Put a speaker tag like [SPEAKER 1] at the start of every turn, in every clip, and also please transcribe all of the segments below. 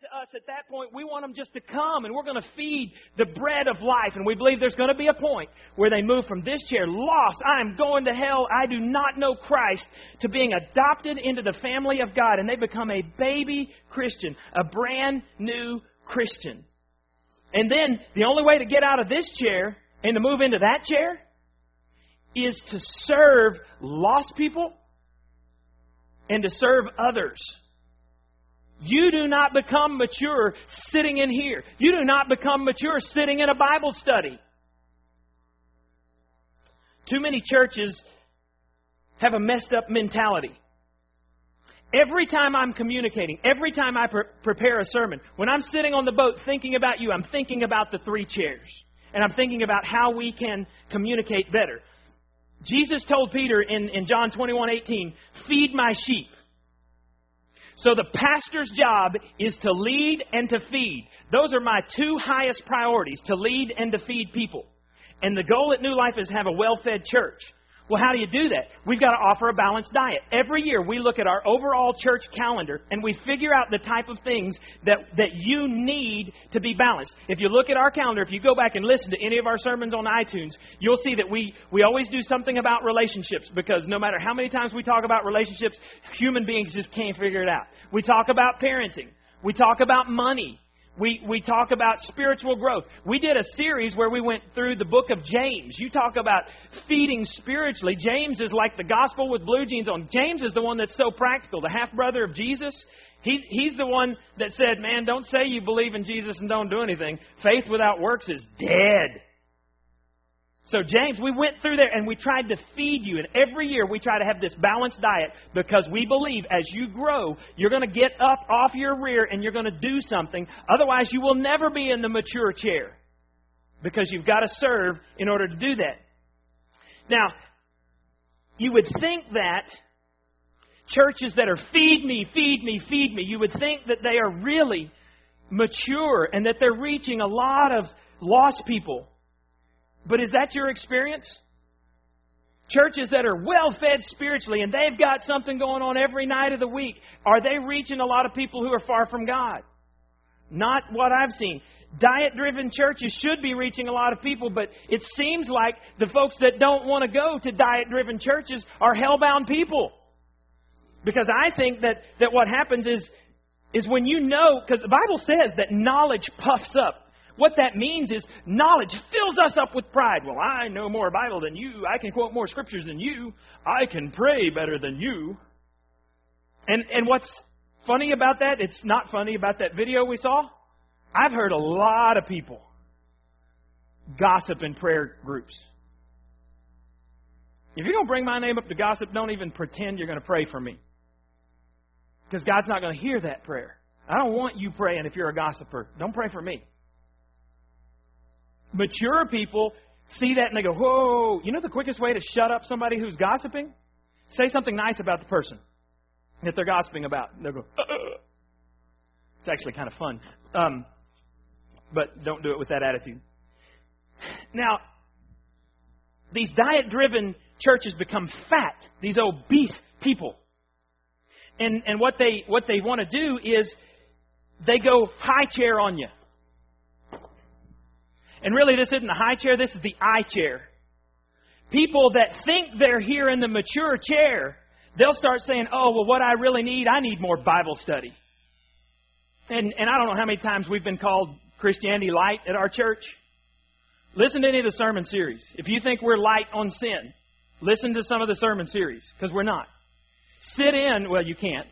[SPEAKER 1] to us at that point, we want them just to come and we're going to feed the bread of life. And we believe there's going to be a point where they move from this chair, lost, I am going to hell, I do not know Christ, to being adopted into the family of God. And they become a baby Christian, a brand new Christian. And then the only way to get out of this chair and to move into that chair is to serve lost people and to serve others. You do not become mature sitting in here. You do not become mature sitting in a Bible study. Too many churches have a messed up mentality. Every time I'm communicating, every time I pre- prepare a sermon, when I'm sitting on the boat thinking about you, I'm thinking about the three chairs. And I'm thinking about how we can communicate better. Jesus told Peter in, in John 21 18, feed my sheep. So the pastor's job is to lead and to feed. Those are my two highest priorities, to lead and to feed people. And the goal at New Life is have a well-fed church. Well, how do you do that? We've got to offer a balanced diet. Every year we look at our overall church calendar and we figure out the type of things that, that you need to be balanced. If you look at our calendar, if you go back and listen to any of our sermons on iTunes, you'll see that we, we always do something about relationships because no matter how many times we talk about relationships, human beings just can't figure it out. We talk about parenting. We talk about money. We, we talk about spiritual growth. We did a series where we went through the book of James. You talk about feeding spiritually. James is like the gospel with blue jeans on. James is the one that's so practical, the half brother of Jesus. He, he's the one that said, Man, don't say you believe in Jesus and don't do anything. Faith without works is dead. So, James, we went through there and we tried to feed you. And every year we try to have this balanced diet because we believe as you grow, you're going to get up off your rear and you're going to do something. Otherwise, you will never be in the mature chair because you've got to serve in order to do that. Now, you would think that churches that are feed me, feed me, feed me, you would think that they are really mature and that they're reaching a lot of lost people. But is that your experience? Churches that are well fed spiritually and they've got something going on every night of the week, are they reaching a lot of people who are far from God? Not what I've seen. Diet driven churches should be reaching a lot of people, but it seems like the folks that don't want to go to diet driven churches are hell-bound people. Because I think that, that what happens is, is when you know, because the Bible says that knowledge puffs up. What that means is knowledge fills us up with pride. Well, I know more Bible than you. I can quote more scriptures than you. I can pray better than you. And, and what's funny about that, it's not funny about that video we saw. I've heard a lot of people gossip in prayer groups. If you're going to bring my name up to gossip, don't even pretend you're going to pray for me. Because God's not going to hear that prayer. I don't want you praying if you're a gossiper. Don't pray for me. Mature people see that and they go, whoa. You know the quickest way to shut up somebody who's gossiping? Say something nice about the person that they're gossiping about. They'll go, uh. It's actually kind of fun. Um, but don't do it with that attitude. Now, these diet driven churches become fat, these obese people. And, and what they, what they want to do is they go high chair on you. And really, this isn't the high chair, this is the eye chair. People that think they're here in the mature chair, they'll start saying, oh, well, what I really need, I need more Bible study. And, and I don't know how many times we've been called Christianity light at our church. Listen to any of the sermon series. If you think we're light on sin, listen to some of the sermon series, because we're not. Sit in, well, you can't,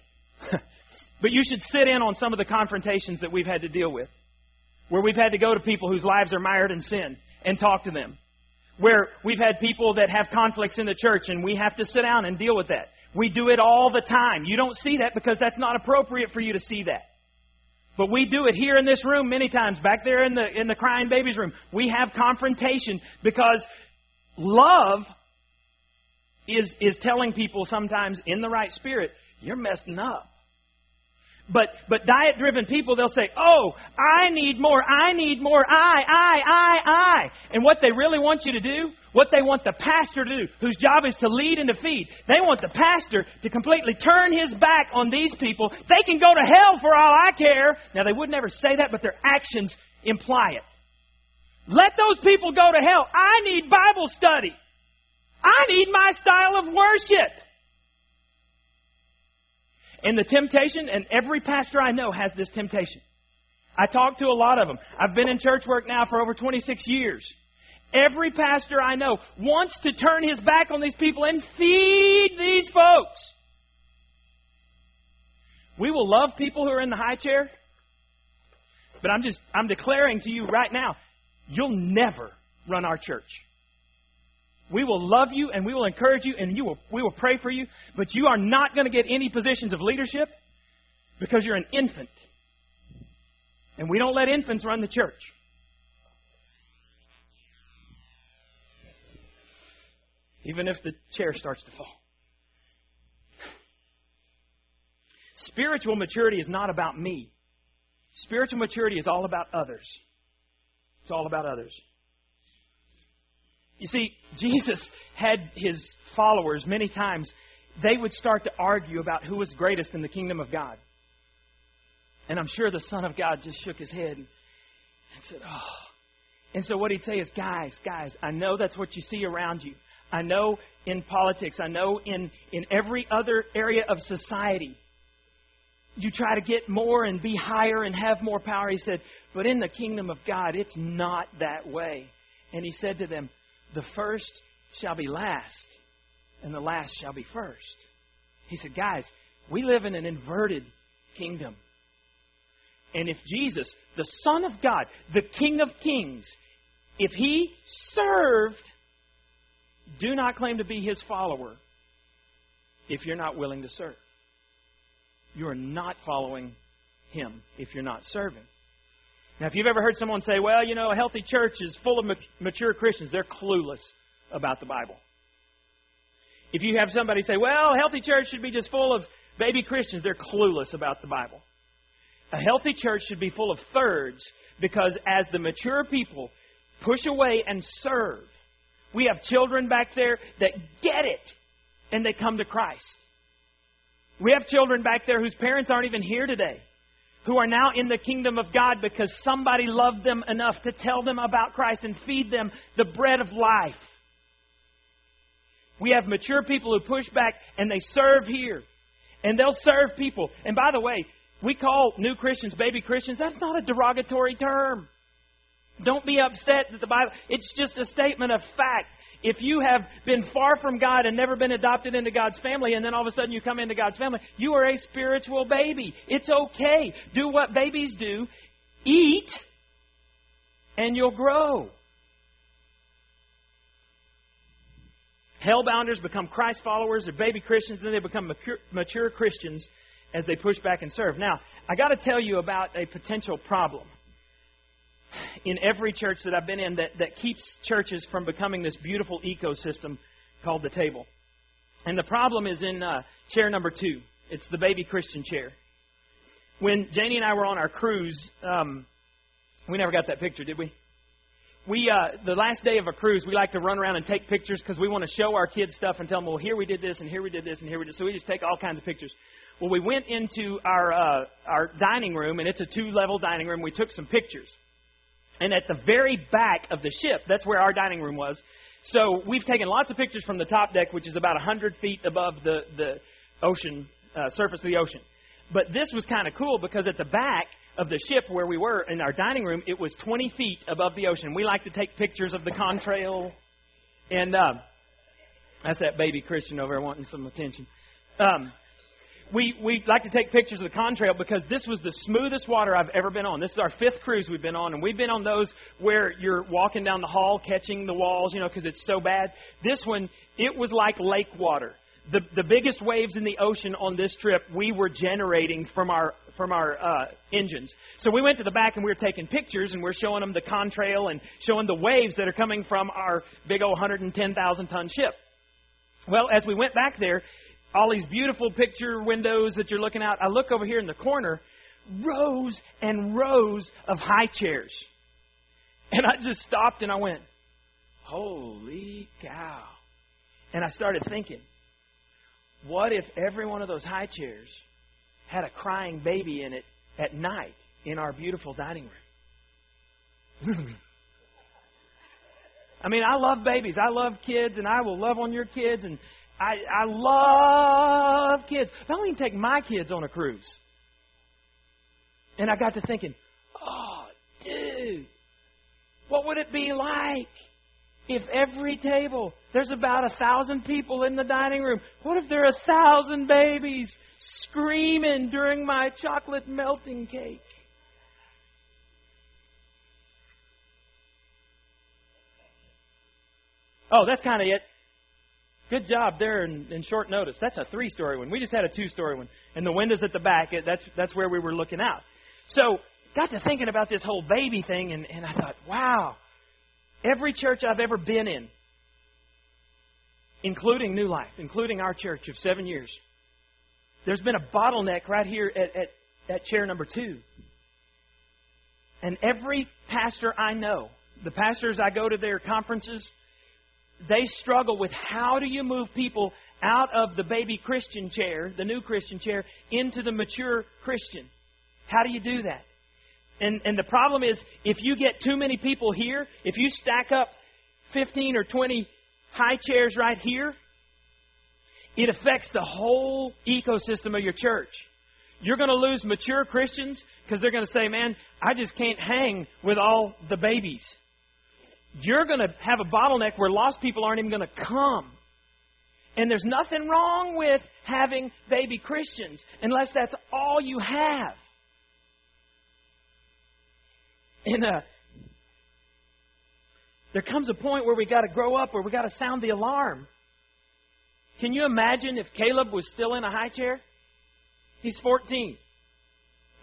[SPEAKER 1] but you should sit in on some of the confrontations that we've had to deal with where we've had to go to people whose lives are mired in sin and talk to them. Where we've had people that have conflicts in the church and we have to sit down and deal with that. We do it all the time. You don't see that because that's not appropriate for you to see that. But we do it here in this room many times, back there in the in the crying babies room. We have confrontation because love is is telling people sometimes in the right spirit, you're messing up. But but diet driven people, they'll say, "Oh, I need more. I need more. I, I, I, I." And what they really want you to do, what they want the pastor to do, whose job is to lead and to feed, they want the pastor to completely turn his back on these people. They can go to hell for all I care. Now they would never say that, but their actions imply it. Let those people go to hell. I need Bible study. I need my style of worship. And the temptation, and every pastor I know has this temptation. I talk to a lot of them. I've been in church work now for over 26 years. Every pastor I know wants to turn his back on these people and feed these folks. We will love people who are in the high chair, but I'm just I'm declaring to you right now, you'll never run our church. We will love you and we will encourage you and you will, we will pray for you, but you are not going to get any positions of leadership because you're an infant. And we don't let infants run the church. Even if the chair starts to fall. Spiritual maturity is not about me. Spiritual maturity is all about others. It's all about others. You see, Jesus had his followers many times, they would start to argue about who was greatest in the kingdom of God. And I'm sure the Son of God just shook his head and said, Oh. And so what he'd say is, Guys, guys, I know that's what you see around you. I know in politics, I know in, in every other area of society, you try to get more and be higher and have more power. He said, But in the kingdom of God, it's not that way. And he said to them, the first shall be last, and the last shall be first. He said, Guys, we live in an inverted kingdom. And if Jesus, the Son of God, the King of Kings, if he served, do not claim to be his follower if you're not willing to serve. You are not following him if you're not serving. Now, if you've ever heard someone say, well, you know, a healthy church is full of mature Christians, they're clueless about the Bible. If you have somebody say, well, a healthy church should be just full of baby Christians, they're clueless about the Bible. A healthy church should be full of thirds because as the mature people push away and serve, we have children back there that get it and they come to Christ. We have children back there whose parents aren't even here today who are now in the kingdom of God because somebody loved them enough to tell them about Christ and feed them the bread of life. We have mature people who push back and they serve here. And they'll serve people. And by the way, we call new Christians baby Christians. That's not a derogatory term. Don't be upset that the Bible, it's just a statement of fact. If you have been far from God and never been adopted into God's family, and then all of a sudden you come into God's family, you are a spiritual baby. It's okay. Do what babies do eat, and you'll grow. Hellbounders become Christ followers, they're baby Christians, then they become mature, mature Christians as they push back and serve. Now, I got to tell you about a potential problem in every church that I've been in that, that keeps churches from becoming this beautiful ecosystem called the table. And the problem is in uh, chair number two. It's the baby Christian chair. When Janie and I were on our cruise, um, we never got that picture, did we? We uh, the last day of a cruise, we like to run around and take pictures because we want to show our kids stuff and tell them, well, here we did this and here we did this and here we did. So we just take all kinds of pictures. Well, we went into our uh, our dining room and it's a two level dining room. We took some pictures. And at the very back of the ship, that's where our dining room was. So we've taken lots of pictures from the top deck, which is about 100 feet above the, the ocean, uh, surface of the ocean. But this was kind of cool because at the back of the ship where we were in our dining room, it was 20 feet above the ocean. We like to take pictures of the contrail. And uh, that's that baby Christian over there wanting some attention. Um, we, we like to take pictures of the contrail because this was the smoothest water I've ever been on. This is our fifth cruise we've been on, and we've been on those where you're walking down the hall catching the walls, you know, because it's so bad. This one, it was like lake water. The, the biggest waves in the ocean on this trip we were generating from our from our uh, engines. So we went to the back and we were taking pictures and we we're showing them the contrail and showing the waves that are coming from our big old 110,000 ton ship. Well, as we went back there, all these beautiful picture windows that you're looking out. I look over here in the corner, rows and rows of high chairs. And I just stopped and I went, Holy cow. And I started thinking, what if every one of those high chairs had a crying baby in it at night in our beautiful dining room? I mean, I love babies. I love kids, and I will love on your kids, and I, I love kids. I don't even take my kids on a cruise. And I got to thinking, oh, dude, what would it be like if every table, there's about a thousand people in the dining room, what if there are a thousand babies screaming during my chocolate melting cake? Oh, that's kind of it. Good job there in, in short notice. That's a three story one. We just had a two story one. And the windows at the back, that's, that's where we were looking out. So, got to thinking about this whole baby thing, and, and I thought, wow, every church I've ever been in, including New Life, including our church of seven years, there's been a bottleneck right here at, at, at chair number two. And every pastor I know, the pastors I go to their conferences, they struggle with how do you move people out of the baby Christian chair, the new Christian chair, into the mature Christian. How do you do that? And, and the problem is, if you get too many people here, if you stack up 15 or 20 high chairs right here, it affects the whole ecosystem of your church. You're going to lose mature Christians because they're going to say, man, I just can't hang with all the babies you're going to have a bottleneck where lost people aren't even going to come. And there's nothing wrong with having baby Christians unless that's all you have. And uh, there comes a point where we got to grow up, where we got to sound the alarm. Can you imagine if Caleb was still in a high chair? He's 14,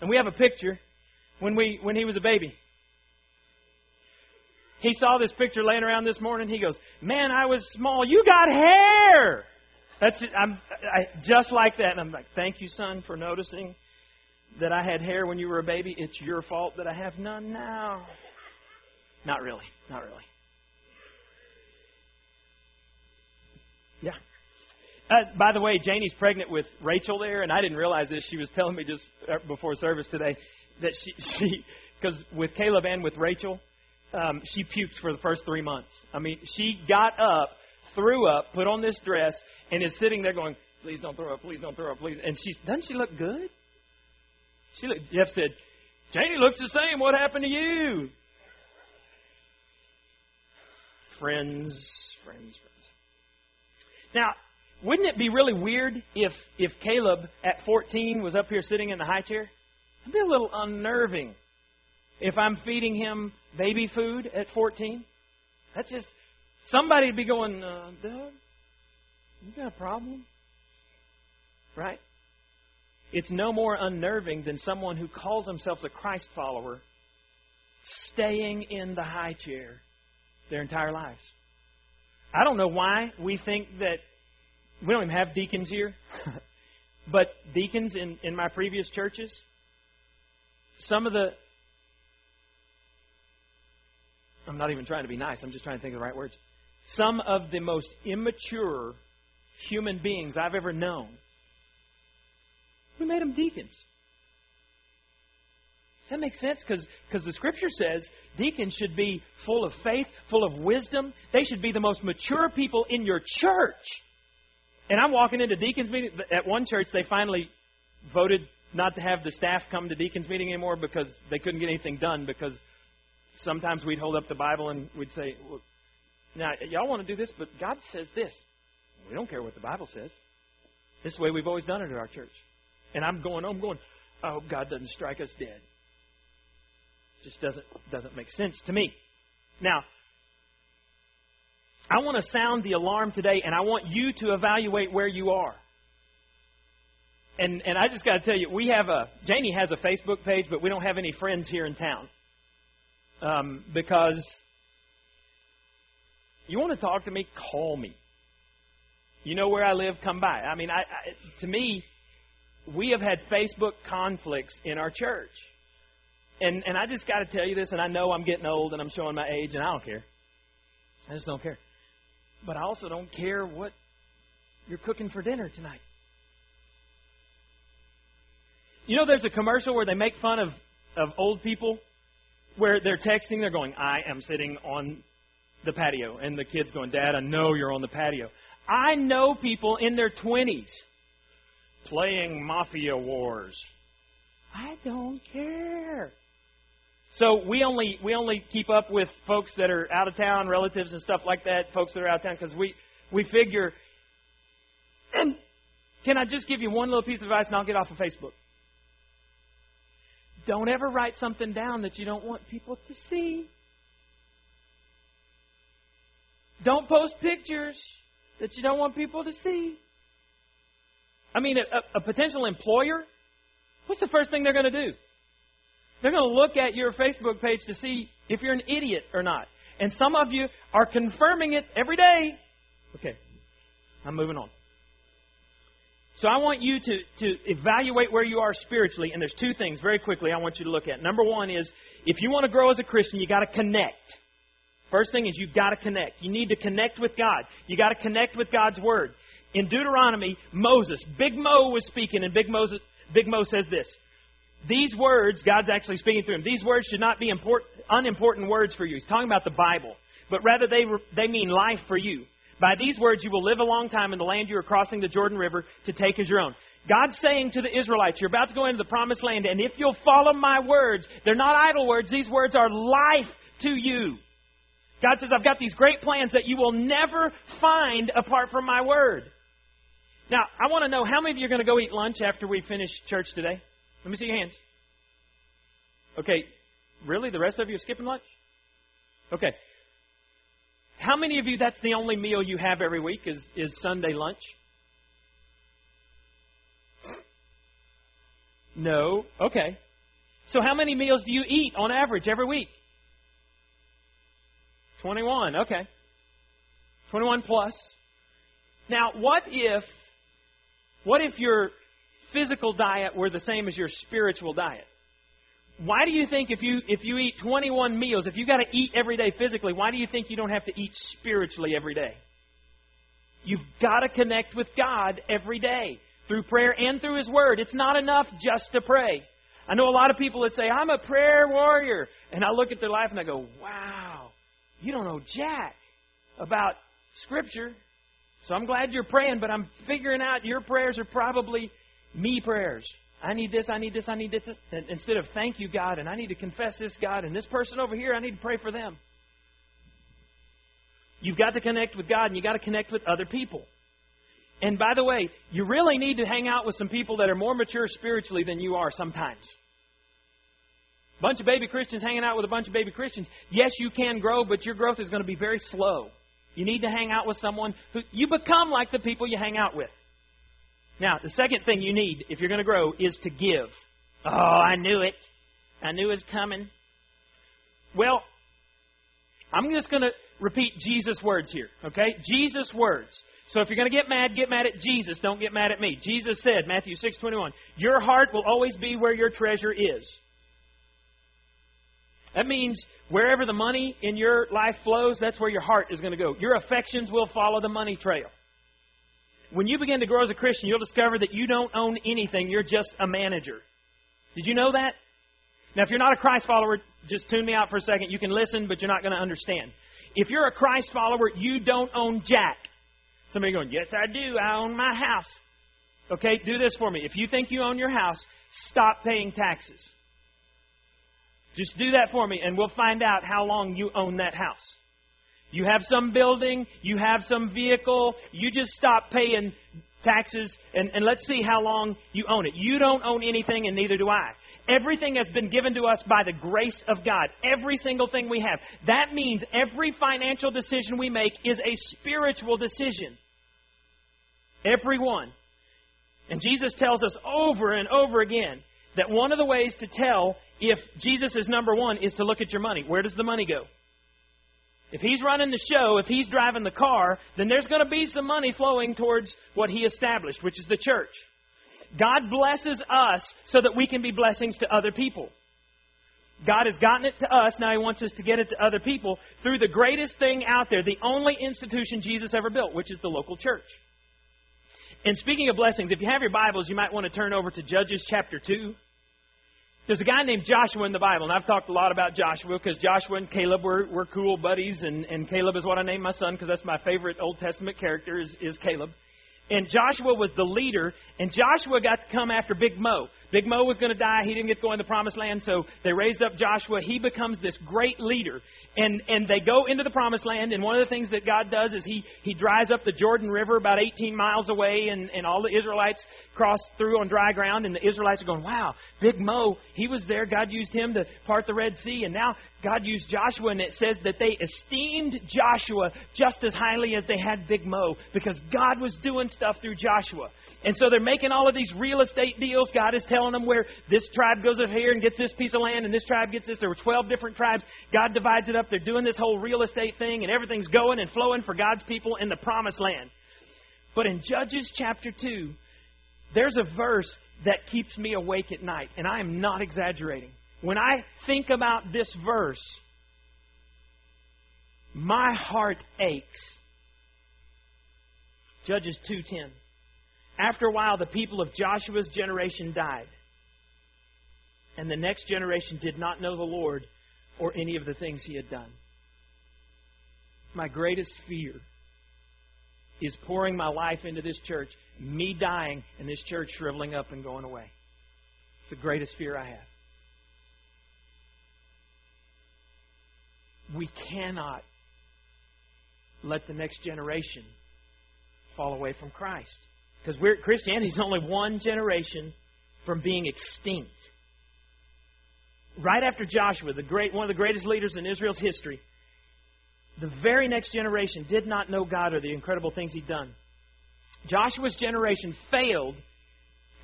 [SPEAKER 1] and we have a picture when we when he was a baby. He saw this picture laying around this morning. He goes, "Man, I was small. You got hair." That's it. I'm I, just like that, and I'm like, "Thank you, son, for noticing that I had hair when you were a baby. It's your fault that I have none now." Not really. Not really. Yeah. Uh, by the way, Janie's pregnant with Rachel there, and I didn't realize this. She was telling me just uh, before service today that she she because with Caleb and with Rachel, um, she puked for the first three months. I mean, she got up, threw up, put on this dress, and is sitting there going, "Please don't throw up, please don't throw up, please." And she's doesn't she look good? She look, Jeff said, "Janie looks the same. What happened to you?" Friends, friends, friends. Now, wouldn't it be really weird if if Caleb at 14 was up here sitting in the high chair? It'd be a little unnerving if I'm feeding him baby food at 14? That's just somebody would be going, uh, Doug, you got a problem? Right? It's no more unnerving than someone who calls themselves a Christ follower staying in the high chair their entire lives. I don't know why we think that we don't even have deacons here, but deacons in, in my previous churches, some of the I'm not even trying to be nice. I'm just trying to think of the right words. Some of the most immature human beings I've ever known, we made them deacons. Does that make sense? Because the scripture says deacons should be full of faith, full of wisdom. They should be the most mature people in your church. And I'm walking into deacons meeting. At one church, they finally voted not to have the staff come to deacons meeting anymore because they couldn't get anything done because sometimes we'd hold up the Bible and we'd say, well, now, y'all want to do this, but God says this. We don't care what the Bible says. This way we've always done it at our church. And I'm going, I'm going, I hope God doesn't strike us dead. Just doesn't doesn't make sense to me. Now, I want to sound the alarm today, and I want you to evaluate where you are. And and I just got to tell you, we have a Janie has a Facebook page, but we don't have any friends here in town um, because you want to talk to me, call me. You know where I live, come by. I mean, I, I to me, we have had Facebook conflicts in our church. And and I just got to tell you this, and I know I'm getting old and I'm showing my age, and I don't care. I just don't care. But I also don't care what you're cooking for dinner tonight. You know, there's a commercial where they make fun of of old people, where they're texting, they're going, "I am sitting on the patio," and the kid's going, "Dad, I know you're on the patio." I know people in their twenties playing Mafia Wars. I don't care. So we only we only keep up with folks that are out of town, relatives and stuff like that, folks that are out of town, because we we figure. And can I just give you one little piece of advice, and I'll get off of Facebook. Don't ever write something down that you don't want people to see. Don't post pictures that you don't want people to see. I mean, a, a potential employer, what's the first thing they're going to do? They're going to look at your Facebook page to see if you're an idiot or not. And some of you are confirming it every day. Okay, I'm moving on. So I want you to, to evaluate where you are spiritually, and there's two things very quickly I want you to look at. Number one is if you want to grow as a Christian, you got to connect. First thing is you've got to connect. You need to connect with God. You got to connect with God's Word. In Deuteronomy, Moses, Big Mo was speaking, and Big, Moses, Big Mo says this these words, God's actually speaking through him. These words should not be important, unimportant words for you. He's talking about the Bible, but rather they, they mean life for you. By these words, you will live a long time in the land you are crossing the Jordan River to take as your own. God's saying to the Israelites, you're about to go into the promised land, and if you'll follow my words, they're not idle words. These words are life to you. God says, I've got these great plans that you will never find apart from my word. Now, I want to know how many of you are going to go eat lunch after we finish church today? Let me see your hands. Okay, really? The rest of you are skipping lunch? Okay. How many of you that's the only meal you have every week is, is Sunday lunch? No. Okay. So how many meals do you eat on average every week? 21. Okay. 21 plus. Now, what if what if your physical diet were the same as your spiritual diet? Why do you think if you if you eat 21 meals, if you got to eat every day physically, why do you think you don't have to eat spiritually every day? You've got to connect with God every day through prayer and through His Word. It's not enough just to pray. I know a lot of people that say, I'm a prayer warrior. And I look at their life and I go, wow, you don't know jack about Scripture. So I'm glad you're praying, but I'm figuring out your prayers are probably me prayers. I need this, I need this, I need this. Instead of thank you, God, and I need to confess this, God, and this person over here, I need to pray for them. You've got to connect with God and you've got to connect with other people. And by the way, you really need to hang out with some people that are more mature spiritually than you are sometimes. A bunch of baby Christians hanging out with a bunch of baby Christians. Yes, you can grow, but your growth is going to be very slow. You need to hang out with someone who you become like the people you hang out with. Now, the second thing you need if you're going to grow is to give. Oh, I knew it. I knew it was coming. Well, I'm just going to repeat Jesus' words here, okay? Jesus' words. So if you're going to get mad, get mad at Jesus. Don't get mad at me. Jesus said, Matthew 6:21, "Your heart will always be where your treasure is." That means wherever the money in your life flows, that's where your heart is going to go. Your affections will follow the money trail. When you begin to grow as a Christian, you'll discover that you don't own anything, you're just a manager. Did you know that? Now, if you're not a Christ follower, just tune me out for a second. You can listen, but you're not going to understand. If you're a Christ follower, you don't own jack. Somebody going, Yes, I do. I own my house. Okay, do this for me. If you think you own your house, stop paying taxes. Just do that for me, and we'll find out how long you own that house. You have some building, you have some vehicle, you just stop paying taxes, and, and let's see how long you own it. You don't own anything, and neither do I. Everything has been given to us by the grace of God. Every single thing we have. That means every financial decision we make is a spiritual decision. Every one. And Jesus tells us over and over again that one of the ways to tell if Jesus is number one is to look at your money. Where does the money go? If he's running the show, if he's driving the car, then there's going to be some money flowing towards what he established, which is the church. God blesses us so that we can be blessings to other people. God has gotten it to us, now He wants us to get it to other people through the greatest thing out there, the only institution Jesus ever built, which is the local church. And speaking of blessings, if you have your Bibles, you might want to turn over to Judges chapter 2. There's a guy named Joshua in the Bible, and I've talked a lot about Joshua because Joshua and Caleb were, were cool buddies, and, and Caleb is what I named my son because that's my favorite Old Testament character is, is Caleb. And Joshua was the leader, and Joshua got to come after Big Mo. Big Mo was going to die. He didn't get to go in the promised land, so they raised up Joshua. He becomes this great leader. And, and they go into the promised land, and one of the things that God does is he, he dries up the Jordan River about 18 miles away, and, and all the Israelites cross through on dry ground, and the Israelites are going, wow, Big Mo, he was there. God used him to part the Red Sea, and now God used Joshua, and it says that they esteemed Joshua just as highly as they had Big Mo, because God was doing stuff through Joshua. And so they're making all of these real estate deals. God is telling telling them where this tribe goes up here and gets this piece of land and this tribe gets this. There were 12 different tribes. God divides it up. They're doing this whole real estate thing and everything's going and flowing for God's people in the promised land. But in Judges chapter 2, there's a verse that keeps me awake at night, and I am not exaggerating. When I think about this verse, my heart aches. Judges 2:10 after a while, the people of Joshua's generation died. And the next generation did not know the Lord or any of the things he had done. My greatest fear is pouring my life into this church, me dying, and this church shriveling up and going away. It's the greatest fear I have. We cannot let the next generation fall away from Christ. Because Christianity is only one generation from being extinct. Right after Joshua, the great, one of the greatest leaders in Israel's history, the very next generation did not know God or the incredible things He'd done. Joshua's generation failed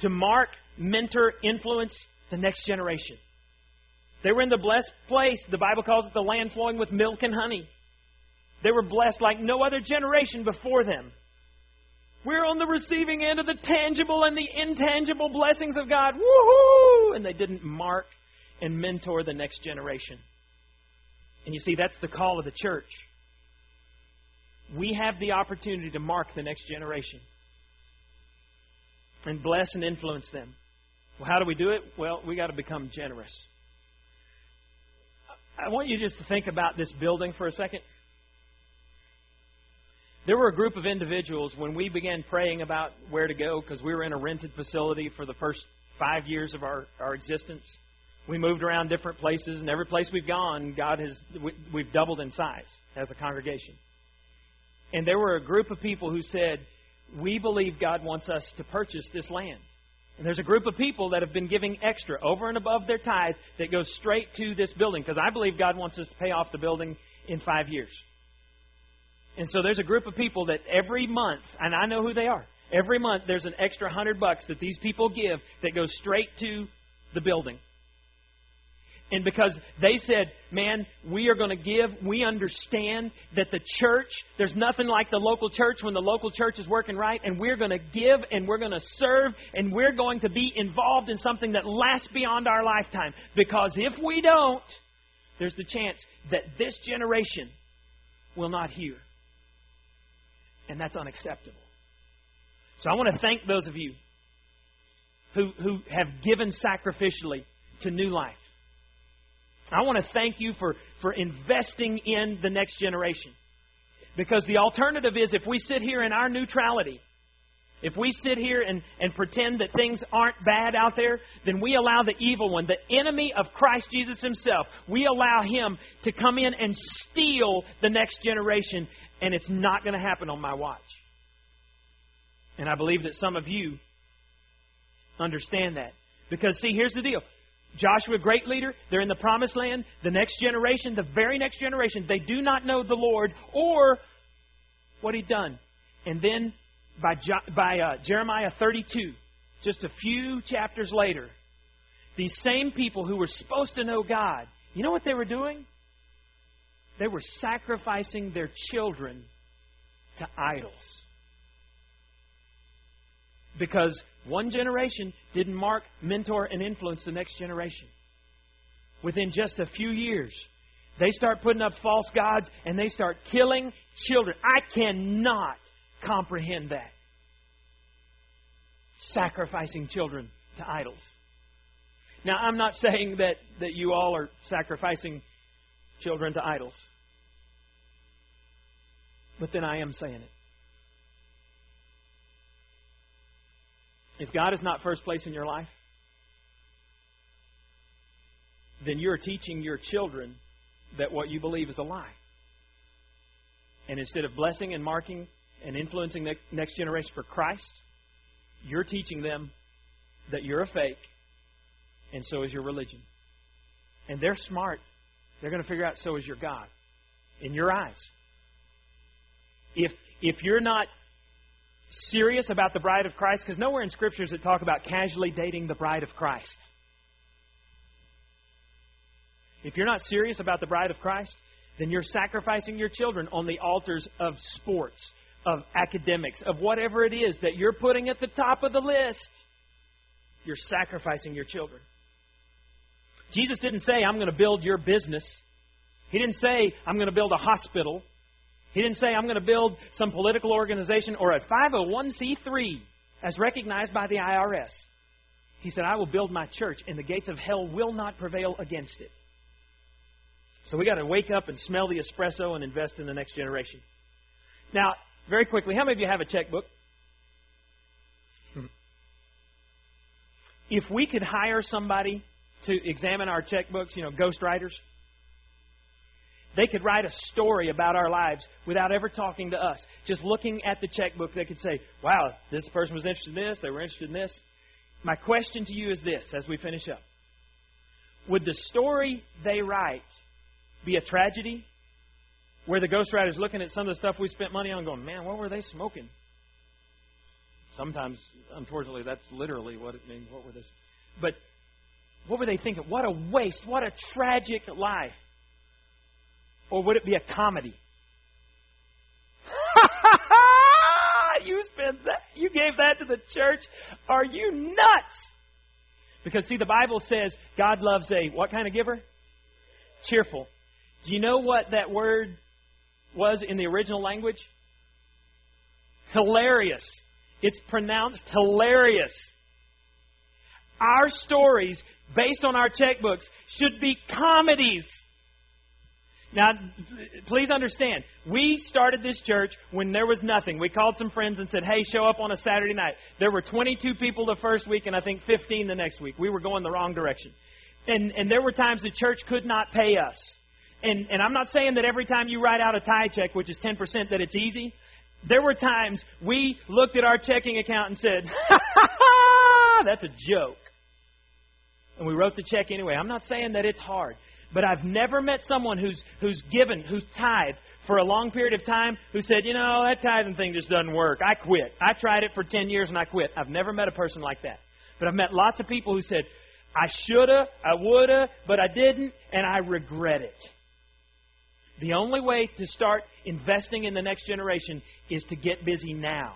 [SPEAKER 1] to mark, mentor, influence the next generation. They were in the blessed place. The Bible calls it the land flowing with milk and honey. They were blessed like no other generation before them. We're on the receiving end of the tangible and the intangible blessings of God. Woohoo! And they didn't mark and mentor the next generation. And you see, that's the call of the church. We have the opportunity to mark the next generation and bless and influence them. Well, how do we do it? Well, we got to become generous. I want you just to think about this building for a second. There were a group of individuals when we began praying about where to go because we were in a rented facility for the first five years of our, our existence. We moved around different places, and every place we've gone, God has we, have doubled in size as a congregation. And there were a group of people who said, "We believe God wants us to purchase this land." And there's a group of people that have been giving extra over and above their tithe that goes straight to this building because I believe God wants us to pay off the building in five years. And so there's a group of people that every month, and I know who they are, every month there's an extra hundred bucks that these people give that goes straight to the building. And because they said, man, we are going to give, we understand that the church, there's nothing like the local church when the local church is working right, and we're going to give and we're going to serve and we're going to be involved in something that lasts beyond our lifetime. Because if we don't, there's the chance that this generation will not hear and that's unacceptable. So I want to thank those of you who, who have given sacrificially to new life. I want to thank you for, for investing in the next generation. Because the alternative is if we sit here in our neutrality, if we sit here and, and pretend that things aren't bad out there, then we allow the evil one, the enemy of Christ Jesus himself, we allow him to come in and steal the next generation and it's not going to happen on my watch. And I believe that some of you understand that. Because, see, here's the deal Joshua, great leader, they're in the promised land. The next generation, the very next generation, they do not know the Lord or what He'd done. And then by, by uh, Jeremiah 32, just a few chapters later, these same people who were supposed to know God, you know what they were doing? They were sacrificing their children to idols. Because one generation didn't mark, mentor, and influence the next generation. Within just a few years, they start putting up false gods and they start killing children. I cannot comprehend that. Sacrificing children to idols. Now, I'm not saying that, that you all are sacrificing children to idols. But then I am saying it. If God is not first place in your life, then you're teaching your children that what you believe is a lie. And instead of blessing and marking and influencing the next generation for Christ, you're teaching them that you're a fake, and so is your religion. And they're smart. They're going to figure out so is your God in your eyes. If if you're not serious about the bride of Christ, because nowhere in scriptures it talk about casually dating the bride of Christ. If you're not serious about the bride of Christ, then you're sacrificing your children on the altars of sports, of academics, of whatever it is that you're putting at the top of the list. You're sacrificing your children. Jesus didn't say, I'm going to build your business. He didn't say, I'm going to build a hospital. He didn't say, I'm going to build some political organization or a 501c3 as recognized by the IRS. He said, I will build my church, and the gates of hell will not prevail against it. So we got to wake up and smell the espresso and invest in the next generation. Now, very quickly, how many of you have a checkbook? Hmm. If we could hire somebody to examine our checkbooks, you know, ghostwriters, they could write a story about our lives without ever talking to us. Just looking at the checkbook, they could say, wow, this person was interested in this, they were interested in this. My question to you is this as we finish up Would the story they write be a tragedy where the ghostwriter's looking at some of the stuff we spent money on going, man, what were they smoking? Sometimes, unfortunately, that's literally what it means. What were this? But what were they thinking? What a waste. What a tragic life. Or would it be a comedy? you spent that you gave that to the church. Are you nuts? Because see the Bible says God loves a what kind of giver? Cheerful. Do you know what that word was in the original language? Hilarious. It's pronounced hilarious. Our stories, based on our checkbooks, should be comedies. Now, please understand, we started this church when there was nothing. We called some friends and said, hey, show up on a Saturday night. There were 22 people the first week and I think 15 the next week. We were going the wrong direction. And, and there were times the church could not pay us and, and I'm not saying that every time you write out a tithe check, which is 10%, that it's easy. There were times we looked at our checking account and said, ha ha ha, that's a joke. And we wrote the check anyway. I'm not saying that it's hard, but I've never met someone who's, who's given, who's tithed for a long period of time who said, you know, that tithing thing just doesn't work. I quit. I tried it for 10 years and I quit. I've never met a person like that. But I've met lots of people who said, I shoulda, I woulda, but I didn't, and I regret it. The only way to start investing in the next generation is to get busy now.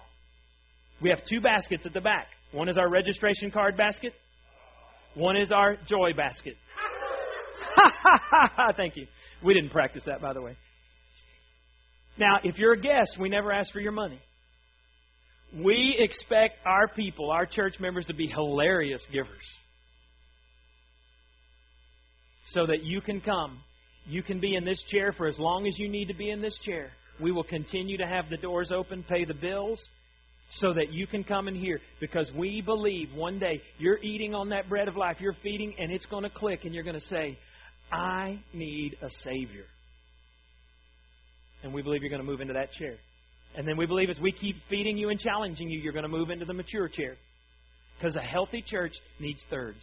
[SPEAKER 1] We have two baskets at the back. One is our registration card basket. One is our joy basket. Thank you. We didn't practice that, by the way. Now, if you're a guest, we never ask for your money. We expect our people, our church members, to be hilarious givers. So that you can come you can be in this chair for as long as you need to be in this chair. We will continue to have the doors open, pay the bills, so that you can come in here because we believe one day you're eating on that bread of life, you're feeding, and it's going to click, and you're going to say, I need a Savior. And we believe you're going to move into that chair. And then we believe as we keep feeding you and challenging you, you're going to move into the mature chair. Because a healthy church needs thirds.